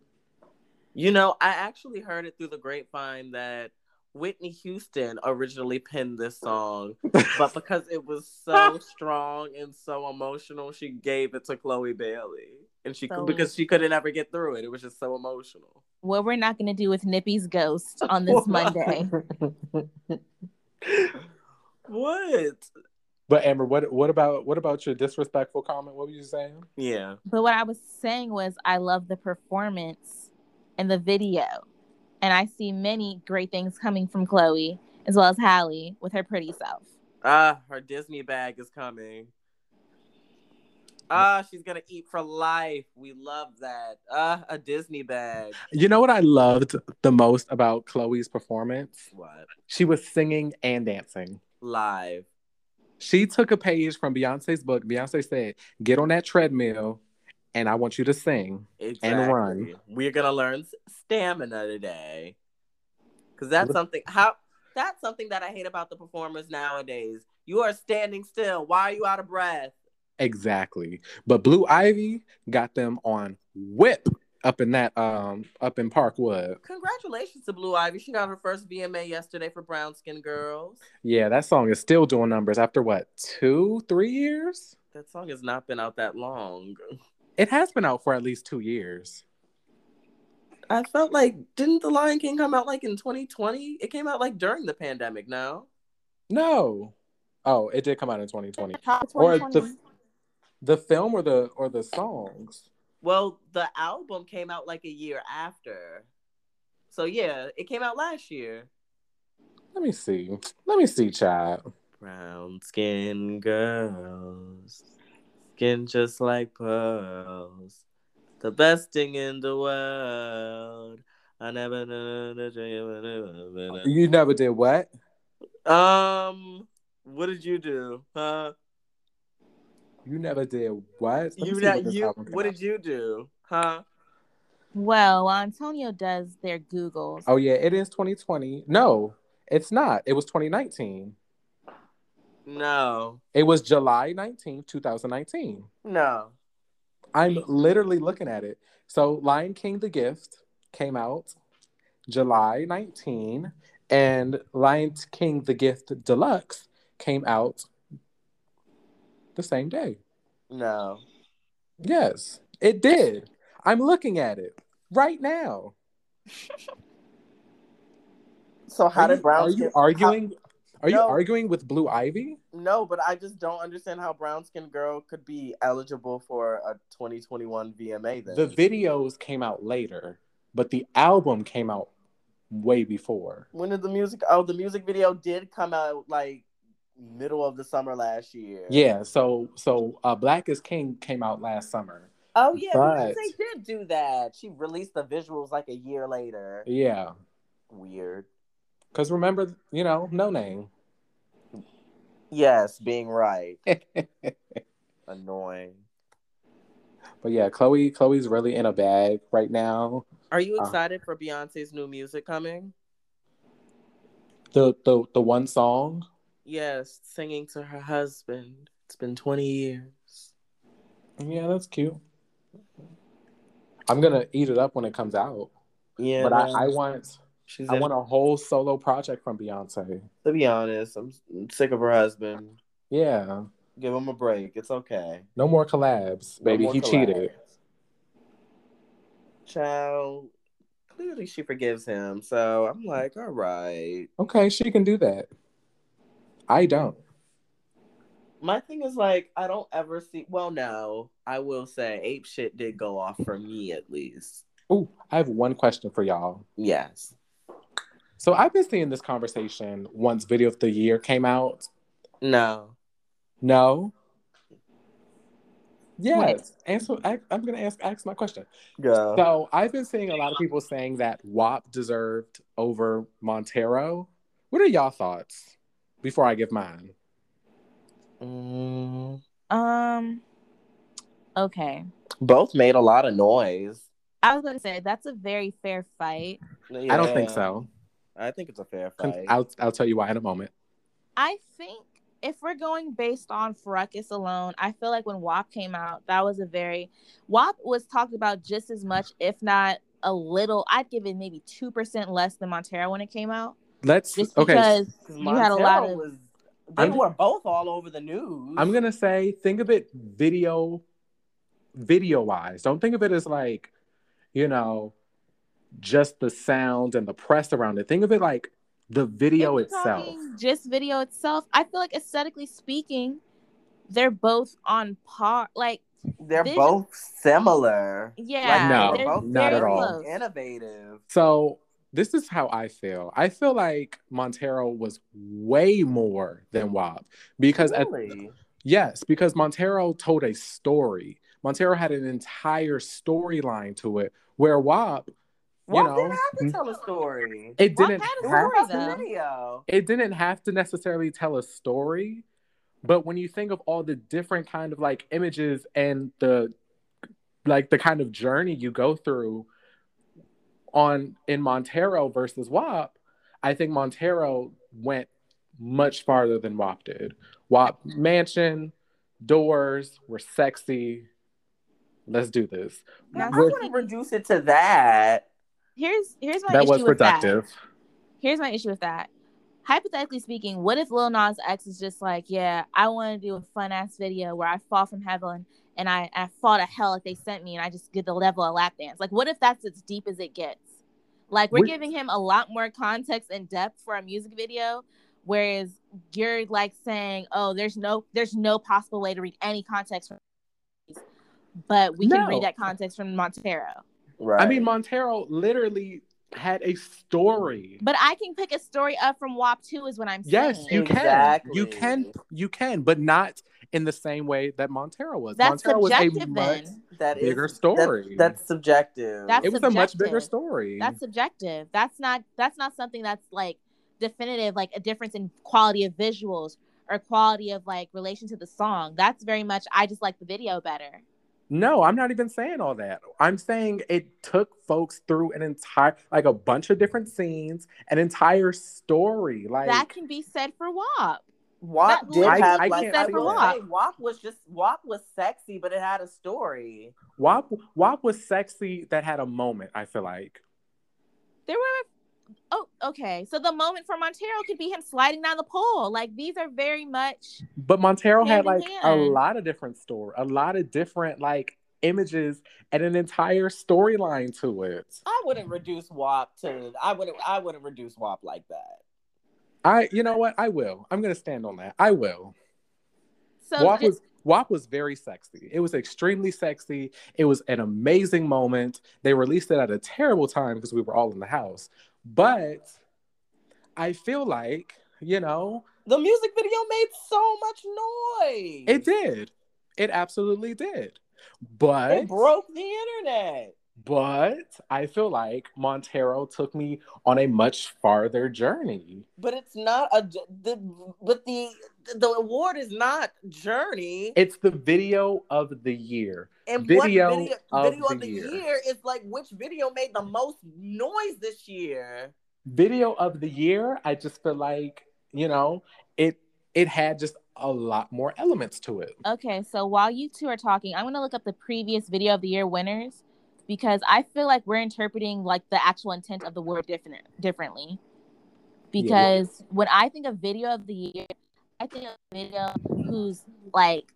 You know, I actually heard it through the grapevine that Whitney Houston originally penned this song, but because it was so strong and so emotional, she gave it to Chloe Bailey, and she So- because she couldn't ever get through it. It was just so emotional. what we're not gonna do with Nippy's ghost on this Monday. What? But Amber, what what about what about your disrespectful comment? What were you saying? Yeah. But what I was saying was I love the performance and the video. And I see many great things coming from Chloe as well as Halle with her pretty self. Ah, her Disney bag is coming. Ah, she's gonna eat for life. We love that. Ah, a Disney bag. You know what I loved the most about Chloe's performance? What? She was singing and dancing. Live. She took a page from Beyonce's book. Beyonce said, "Get on that treadmill, and I want you to sing." Exactly. run. We're gonna learn stamina today, because that's something. How that's something that I hate about the performers nowadays. You are standing still. Why are you out of breath? Exactly. But Blue Ivy got them on whip up in that um up in Parkwood. Congratulations to Blue Ivy. She got her first VMA yesterday for Brown Skin Girls. Yeah, that song is still doing numbers after what two, three years? That song has not been out that long. It has been out for at least two years. I felt like didn't The Lion King come out like in 2020? It came out like during the pandemic. No. No. Oh, it did come out in 2020. Top Or 2020. the the film or the or the songs. Well, the album came out like a year after. So yeah, it came out last year. Let me see. Let me see, child. Brown skin girls, skin just like pearls, the best thing in the world. I never knew you You never did what? Um, what did you do? Huh? You never did what? You see not what you. What out. did you do? Huh? Well, while Antonio does their Googles, Oh yeah, it is 2020. No, it's not. It was 2019. No, It was July 19th, 2019. no. I'm literally looking at it. So Lion King the Gift came out July 19 and Lion King the Gift Deluxe came out the same day. No. Yes, it did. I'm looking at it right now. So how did you, brown are skin you arguing? Are you arguing with Blue Ivy? no, but I just don't understand how brown skin girl could be eligible for a 2021 VMA. Then The videos came out later, but the album came out way before. when did the music? Oh, the music video did come out like middle of the summer last year. Yeah, so so uh, Black is King came out last summer. Oh yeah, But- Beyonce did do that. She released the visuals like a year later. Yeah, Weird. Because remember, you know, no name. Yes, being right. Annoying. But yeah, Chloe Chloe's really in a bag right now. Are you Uh. excited for Beyonce's new music coming? The the the one song. Yes, singing to her husband. It's been 20 years. Yeah, that's cute. I'm gonna eat it up when it comes out. Yeah, but I, I want she's I in- want a whole solo project from Beyonce. to be honest, I'm sick of her husband. Yeah. Give him a break. It's okay. No more collabs, No baby. more he collabs. cheated. Child, clearly she forgives him. So I'm like, all right. Okay, she can do that. I don't. My thing is like, I don't ever see. Well, no, I will say, ape shit did go off for me at least. Oh, I have one question for y'all. Yes. So I've been seeing this conversation once video of the year came out. No. No. Yes. Answer. I, I'm gonna ask ask my question. Go. So I've been seeing a lot of people saying that WAP deserved over Montero. What are y'all thoughts? Before I give mine. Mm, um, okay. both made a lot of noise. I was gonna say that's a very fair fight. I don't think so. I think it's a fair fight. I'll I'll tell you why in a moment. I think if we're going based on Ruckus alone, I feel like when WAP came out, that was a very WAP was talked about just as much, if not a little. I'd give it maybe two percent less than Montero when it came out, Let's just okay. because 'Cause you had a lot of. was- they I'm- were both all over the news. I'm gonna say think of it video video wise. Don't think of it as like, you know, just the sound and the press around it. Think of it like the video if itself. Just video itself, I feel like aesthetically speaking, they're both on par. Like, They're Vision- both similar. yeah, No, they're both not at all. close. Innovative. So this is how I feel. I feel like Montero was way more than WAP because at, yes, because Montero told a story. Montero had an entire storyline to it, where WAP, you What know, didn't have to mm-hmm. tell a story? it didn't had a It have to, story, a though. video. it didn't have to necessarily tell a story but when you think of all the different kind of like images and the like the kind of journey you go through on in Montero versus WAP, I think Montero went much farther than WAP did. WAP mansion, doors were sexy. Let's do this. Now, I We're- wouldn't reduce it to that. Here's here's my that issue was with that. productive. here's my issue with that. Hypothetically speaking, what if Lil Nas X is just like, yeah, I want to do a fun ass video where I fall from heaven and I, I fall to hell like they sent me and I just get the level of lap dance. Like, what if that's as deep as it gets? Like, we're We- giving him a lot more context and depth for a music video, whereas you're like saying, oh, there's no there's no possible way to read any context from but we can No. read that context from Montero. Right. I mean, Montero literally had a story. But I can pick a story up from WAP 2 is what I'm Yes, saying. you Exactly. can. You can. You can, but not in the same way that Montero was. That's Montero was a subjective much then. that is bigger that- story. that's subjective. That's it was a much bigger story. That's subjective. That's not that's not something that's like definitive like a difference in quality of visuals or quality of like relation to the song. That's very much I just like the video better. No, I'm not even saying all that. I'm saying it took folks through an entire, like a bunch of different scenes, an entire story. Like that can be said for WAP. WAP That did literally have I like can't I say will say, WAP was just WAP was sexy, but it had a story. WAP, WAP was sexy that had a moment. I feel like. There were oh okay. So the moment for Montero could be him sliding down the pole. Like these are very much But Montero had in like a lot of different story, a lot of different like images and an entire storyline to it. I wouldn't reduce WAP to I wouldn't I wouldn't reduce WAP like that. I, you know what? I will. I'm gonna stand on that. I will. so WAP just- was WAP was very sexy. It was extremely sexy. It was an amazing moment. They released it at a terrible time because we were all in the house. But I feel like, you know, The music video made so much noise. it did. It absolutely did. But It broke the internet. But I feel like Montero took me on a much farther journey. But it's not a the but the the award is not Journey. It's the video of the year. and video what video, of video the of the year. year. is like which video made the most noise this year? Video of the year, I just feel like, you know, it it had just a lot more elements to it. Okay, so while you two are talking, I'm gonna look up the previous video of the year winners because I feel like we're interpreting like the actual intent of the word different differently. Because when I think of video of the year, I think of video whose like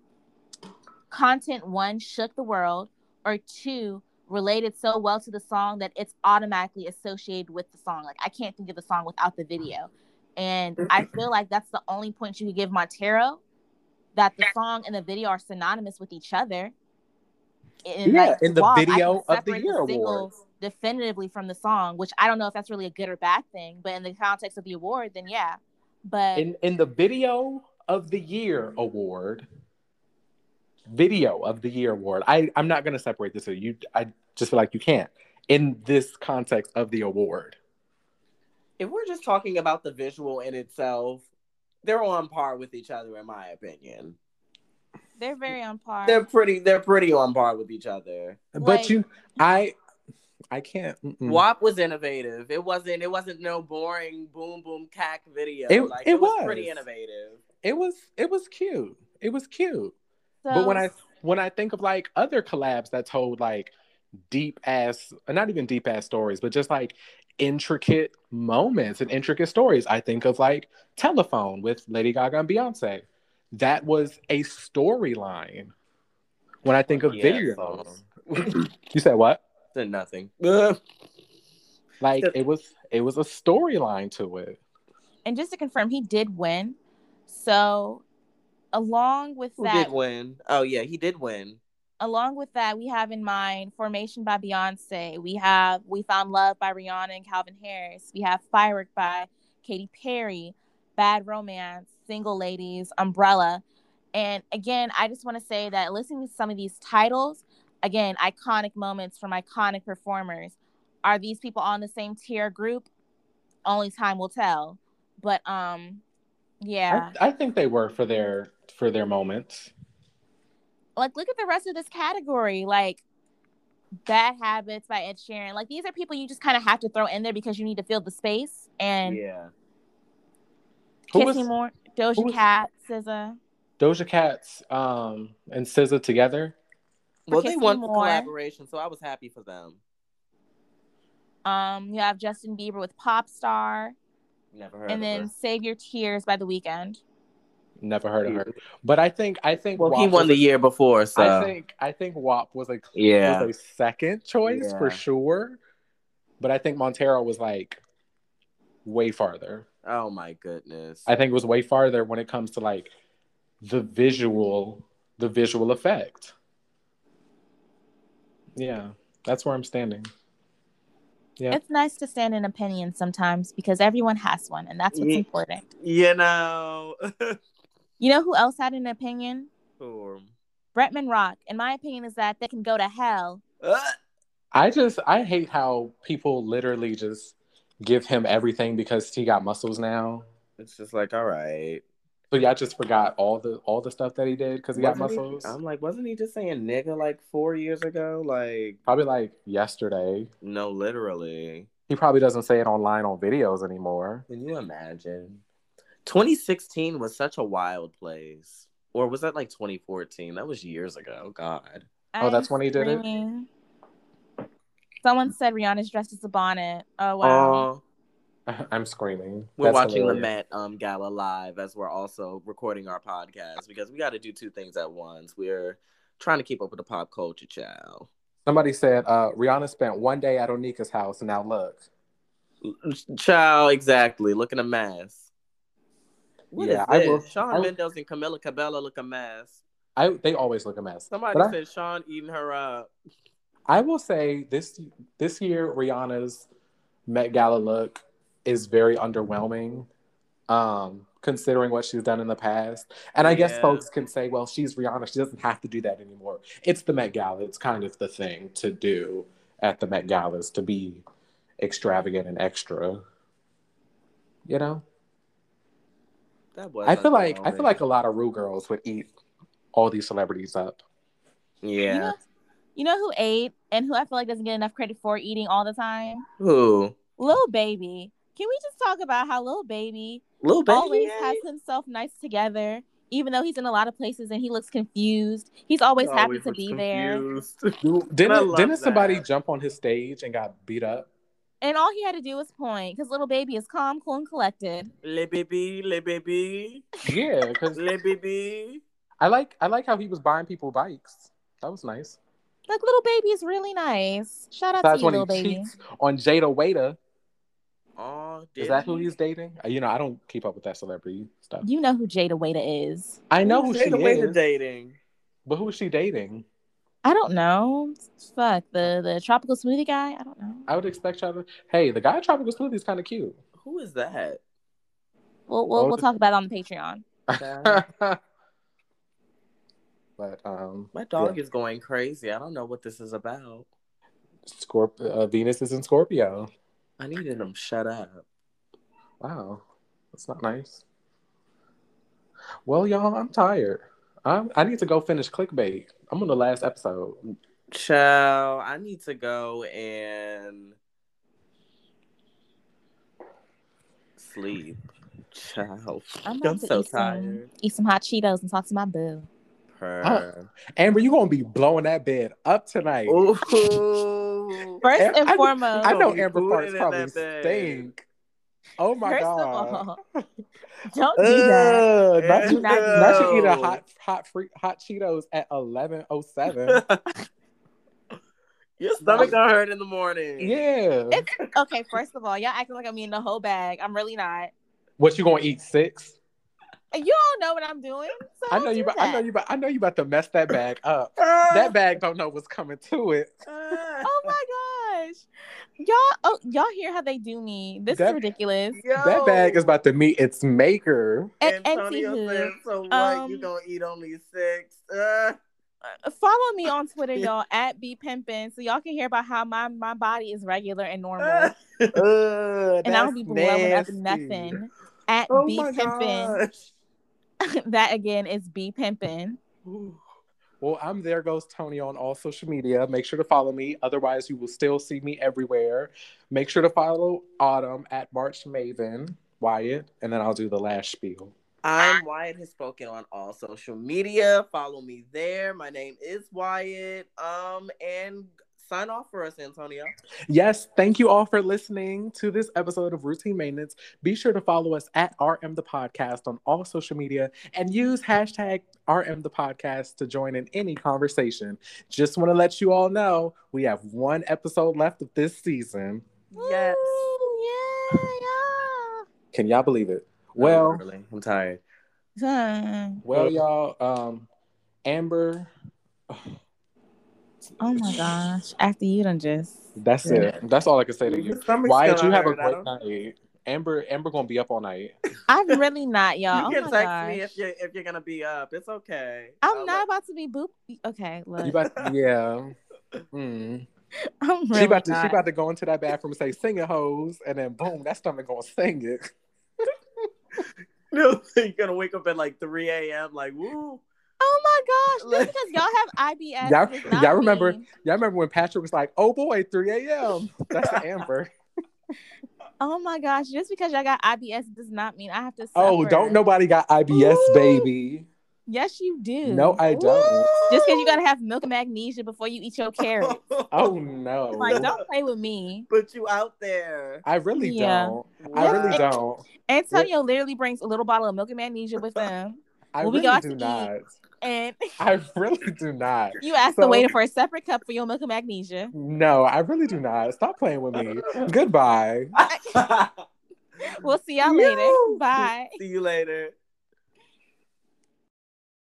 content one shook the world, or two related so well to the song that it's automatically associated with the song. Like I can't think of the song without the video. And I feel like that's the only point you could give Montero that the song and the video are synonymous with each other. And, Yeah, in the WAP, video of the year single awards. definitively from the song, which I don't know if that's really a good or bad thing, but in the context of the award, then yeah. But In in the video of the year award, video of the year award. I I'm not gonna separate this. You I just feel like you can't in this context of the award. If we're just talking about the visual in itself, they're on par with each other, in my opinion. They're very on par. They're pretty. They're pretty on par with each other. But you, I, I can't. mm-mm. WAP was innovative. It wasn't. It wasn't no boring boom boom cack video. It- like it it, was, was. pretty innovative. It was it was cute. It was cute. so, but when I when I think of like other collabs that told like deep ass, not even deep ass stories, but just like intricate moments and intricate stories, I think of like Telephone with Lady Gaga and Beyonce. That was a storyline. When I think of Yeah, videos, so- you said what? Said nothing. Like it was it was a storyline to it. and just to confirm, he did win. So along with Who that, did win? Oh yeah, he did win. along with that, we have in mind Formation by Beyonce. We have We Found Love by Rihanna and Calvin Harris. We have Firework by Katy Perry, Bad Romance, Single Ladies, Umbrella. And again, I just want to say that listening to some of these titles, again, iconic moments from iconic performers. Are these people on the same tier group? Only time will tell. But um, yeah. I, I think they were for their for their moments. like look at the rest of this category like bad habits by ed sheeran like these are people you just kind of have to throw in there because you need to fill the space and yeah. Who kiss was- me more who doja was- cat SZA. Doja Cat's um and SZA together. Well, they Me won for More. collaboration, so I was happy for them. um you have justin bieber with pop star Never heard and of then her. save your tears by the Weeknd Never heard of her. But I think I think Well, he won the a- year before, so I think I think WAP was a Yeah. was a second choice for sure. But I think Montero was like way farther. Oh my goodness. I think it was way farther when it comes to like the visual the visual effect. Yeah, that's where I'm standing. Yeah. it's nice to stand in opinion sometimes because everyone has one and that's what's important you know. you know who else had an opinion Poor- bretman rock in my opinion is that they can go to hell Uh, I just I hate how people literally just give him everything because he got muscles now. It's just like, all right. So y'all just forgot all the all the stuff that he did because he got Wasn't muscles. I'm like, wasn't he just saying nigga like four years ago? Like, Probably like yesterday. no, literally. He probably doesn't say it online on videos anymore. Can you imagine? 2016 was such a wild place. Or was that like 2014? That was years ago. God. Oh, that's when he did it? It. Someone said Rihanna's dressed as a bonnet. Oh wow. Oh, I'm screaming. we're That's watching the. Met um, Gala live as we're also recording our podcast because we got to do two things at once. We're trying to keep up with the pop culture, child. Somebody said uh, Rihanna spent one day at Onika's house, and now look. Child, exactly. Looking a mess. What is Yeah, I this? will- Shawn I Mendes and Camila Cabello look a mess. I they always look a mess. Somebody But I- said Shawn eating her up. I will say this this year Rihanna's Met Gala look is very underwhelming, um, considering what she's done in the past. And I guess folks can say, well, she's Rihanna; she doesn't have to do that anymore. It's the Met Gala; it's kind of the thing to do at the Met Galas to be extravagant and extra. You know, That was I feel like I feel like a lot of Ru girls would eat all these celebrities up. You yeah. know, you know who ate and who I feel like doesn't get enough credit for eating all the time? Who? Lil Baby. Can we just talk about how Lil Baby Little baby. always ate? has himself nice together, even though he's in a lot of places and he looks confused. He's always happy Always to be there. confused. I Didn't didn't somebody jump on his stage and got beat up? And all he had to do was point because Lil Baby is calm, cool, and collected. Le baby, le baby, Yeah, because le baby. I like I like how he was buying people bikes. That was nice. Like Lil Baby is really nice. Shout out That's to you, when he Lil Baby. cheats on Jayda Wayda. Oh, Is that who he's dating? Uh, You know, I don't keep up with that celebrity stuff. You know who Jayda Wayda is. I know who she the way to is, dating? but who is she dating? I don't know. Fuck the the tropical smoothie guy. I don't know. I would expect y'all to. Hey, the guy at Tropical Smoothie is kind of cute. Who is that? We'll we'll, Oh, we'll the- talk about it on the Patreon. but um, My dog is going crazy. I don't know what this is about. Scorp- uh, Venus is in Scorpio. I needed him shut up. Wow, that's not nice. Well, y'all, I'm tired. I'm, I need to go finish clickbait. I'm on the last episode. Child, I need to go and sleep. Child, I'm I'm, so eat some, tired. eat some hot Cheetos and talk to my boo. Purr. Amber, you gonna be blowing that bed up tonight. Ooh. First Am- and I- foremost, I know Gonna be Amber booted farts in probably that bed. stink. Oh my first god! of all, don't do that. Ugh, not, you, Do not do not you eating that. hot, hot, free, hot Cheetos at eleven oh seven. Your stomach gonna hurt in the morning. Yeah. It's okay. First of all, y'all acting like I'm eating the whole bag. I'm really not. What you gonna eat six? And You don't know what I'm doing. So I know don't you. do About, I know you. About, I know you about to mess that bag up. Ah. that bag don't know what's coming to it. Ah. Oh my gosh, y'all! Oh, y'all hear how they do me? This That- is ridiculous. That bag is about to meet its maker. And, Antonio anywho, said, so what? um, you gonna eat only six? Uh, uh, follow me on Twitter, y'all, at B Pimpin, so y'all can hear about how my my body is regular and normal, uh, and I don't be blowing up nothing. At Oh B Pimpin, gosh. that again is B Pimpin. Well, I'm there goes Tony on all social media. Make sure to follow me. Otherwise, you will still see me everywhere. Make sure to follow Autumn at March Maven Wyatt, and then I'll do the last spiel. I'm Wyatt has spoken on all social media. Follow me there. My name is Wyatt. Um, and sign off for us, Antonio. Yes, thank you all for listening to this episode of Routine Maintenance. Be sure to follow us at RM the Podcast on all social media and use hashtag RM the Podcast to join in any conversation. Just want to let you all know we have one episode left of this season. Yes. Ooh, yeah, Can y'all believe it? Well, Literally, I'm tired. well, y'all, um, Amber, Oh my gosh! After you done just that's it. That's all I can say to you. Why did you have a great night. Amber, Amber gonna be up all night. I'm really not, y'all. You oh can my text gosh. me if you're if you're gonna be up. It's okay. I'm I'll not let- about to be boop. Okay, look. You about, yeah. Mm. I'm really she about to not. she about to go into that bathroom and say sing it hoes and then boom that stomach gonna sing it. No, you're gonna wake up at like 3 a.m. like woo. Oh my gosh! Just because y'all have IBS, Y'all- y'all remember- mean- Y'all remember when Patrick was like, "Oh boy, 3 a.m." That's the Amber. Oh my gosh! Just because y'all got IBS does not mean I have to. Suffer. oh, don't nobody got IBS, Ooh. baby. Yes, you do. No, I don't. Just because you gotta have milk and magnesia before you eat your carrots. Oh no. like, don't play with me. Put you out there. I really Yeah. don't. I really don't. Antonio literally brings a little bottle of milk and magnesia with him, I When we really go out do to eat. Not. and I really do not. you ask the waiter for a separate cup for your milk and magnesia. No, I really do not. Stop playing with me. Goodbye. We'll see y'all later. Bye. See you later.